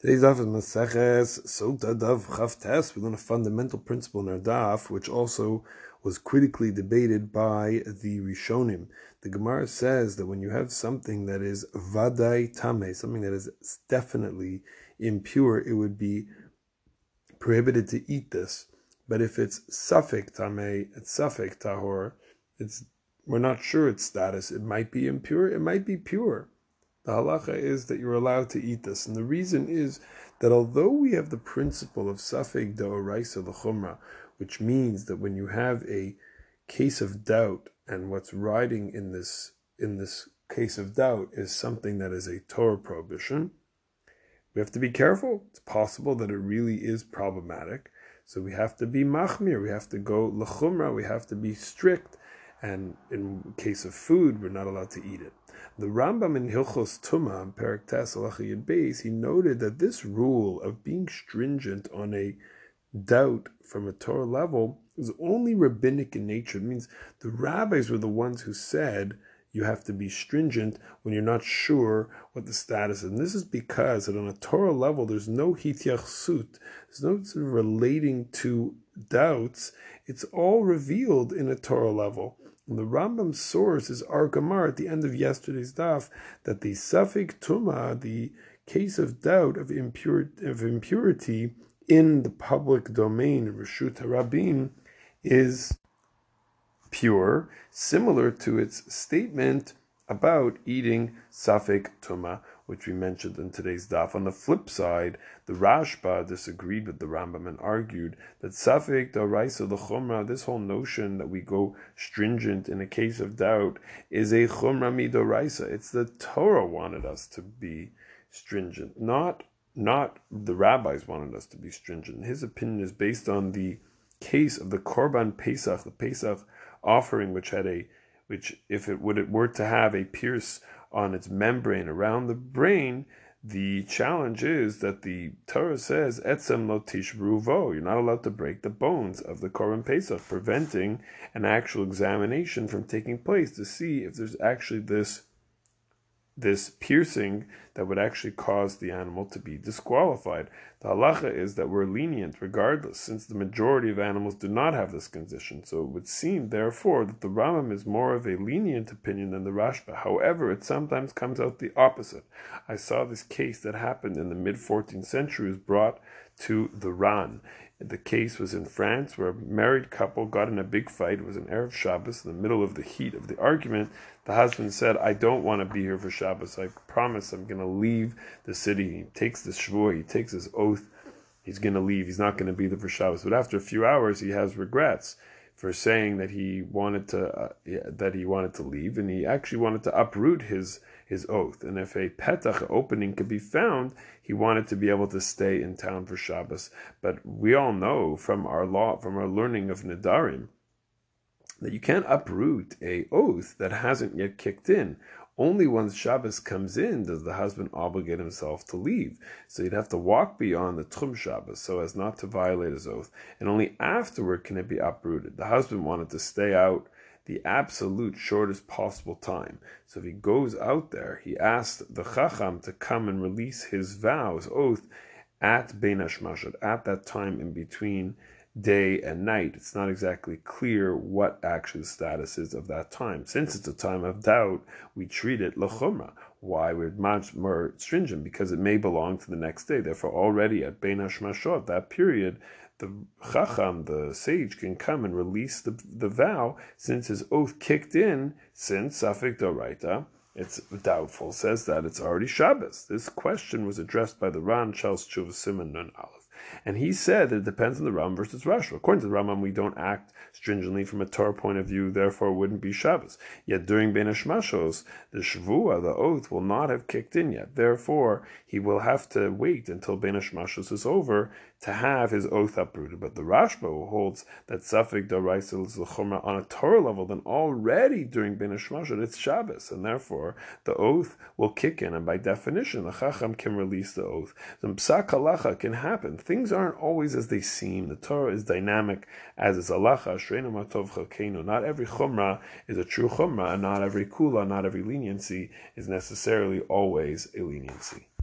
Today's daf is Maseches Sota Daf Chaf Tes. We learn a fundamental principle in our daf, which also was critically debated by the Rishonim. The Gemara says that when you have something that is vadai tame, something that is definitely impure, it would be prohibited to eat this. But if it's suffik tame, it's suffik tahor, it's we're not sure its status. It might be impure, it might be pure. The halacha is that you're allowed to eat this. And the reason is that although we have the principle of safek da'oraisa l'chumra, which means that when you have a case of doubt and what's riding in this in this case of doubt is something that is a Torah prohibition, we have to be careful. It's possible that it really is problematic. So we have to be machmir, we have to go l'chumra, we have to be strict and in case of food, we're not allowed to eat it. The Rambam in Hilchos Tuma, Perak Yud Beis, he noted that this rule of being stringent on a doubt from a Torah level is only rabbinic in nature. It means the rabbis were the ones who said you have to be stringent when you're not sure what the status is. And this is because that on a Torah level, there's no hityachsut, there's no sort of relating to doubts. It's all revealed in a Torah level. The Rambam's source is our Gemara at the end of yesterday's daf that the Safik Tuma, the case of doubt of, of impurity in the public domain, Rishut Rabim, is pure, similar to its statement about eating Safek Tuma, which we mentioned in today's daf. On the flip side, the Rashba disagreed with the Rambam and argued that Safek Daraisa, the Chumra, this whole notion that we go stringent in a case of doubt, is a Chumra Midoraisa. It's the Torah wanted us to be stringent, not not the rabbis wanted us to be stringent. His opinion is based on the case of the Korban Pesach, the Pesach offering, which had a which if it would it were to have a pierce on its membrane around the brain, the challenge is that the Torah says etzem lo tishruvo. You're not allowed to break the bones of the Korban Pesach, preventing an actual examination from taking place to see if there's actually this this piercing that would actually cause the animal to be disqualified. The halacha is that we're lenient regardless, since the majority of animals do not have this condition. So it would seem, therefore, that the Rambam is more of a lenient opinion than the Rashba. However, it sometimes comes out the opposite. I saw this case that happened in the mid 14th century was brought to the Ran. The case was in France where a married couple got in a big fight. It was an Erev Shabbos in the middle of the heat of the argument. The husband said, I don't want to be here for Shabbos. I promise I'm going to leave the city. He takes the shvur, he takes his oath. He's going to leave. He's not going to be there for Shabbos. But after a few hours, he has regrets for saying that he wanted to uh, that he wanted to leave, and he actually wanted to uproot his his oath. And if a petach opening could be found, he wanted to be able to stay in town for Shabbos. But we all know from our law, from our learning of Nidarim, that you can't uproot a oath that hasn't yet kicked in. Only once Shabbos comes in does the husband obligate himself to leave. So he'd have to walk beyond the Tchum Shabbos so as not to violate his oath. And only afterward can it be uprooted. The husband wanted to stay out the absolute shortest possible time. So if he goes out there, he asked the Chacham to come and release his vows, oath, at Bein Hashmashot, at that time in between day and night. It's not exactly clear what actually the status is of that time. Since it's a time of doubt, we treat it lechumra. Why we're much more stringent because it may belong to the next day. Therefore, already at Bein Hashmashot, that period, the chacham, the sage, can come and release the, the vow since his oath kicked in since Safik Doraita. It's doubtful, says that it's already Shabbos. This question was addressed by the Ran Charles Chuv Siman Nun Aleph. And he said that it depends on the Ram versus Rashba. According to the Rambam, we don't act stringently from a Torah point of view, therefore it wouldn't be Shabbos. Yet during Bein Hashmashos, the Shavua, the oath, will not have kicked in yet. Therefore, he will have to wait until Bein Hashmashos is over to have his oath uprooted. But the Rashba holds that Safik Daraisa is on a Torah level, then already during Bein Hashmashot it's Shabbos, and therefore the oath will kick in, and by definition, the Chacham can release the oath. The Psak can happen. Things aren't always as they seem. The Torah is dynamic, as is Chalkeinu. Not every Chumrah is a true Chumrah, and not every Kula, not every leniency is necessarily always a leniency.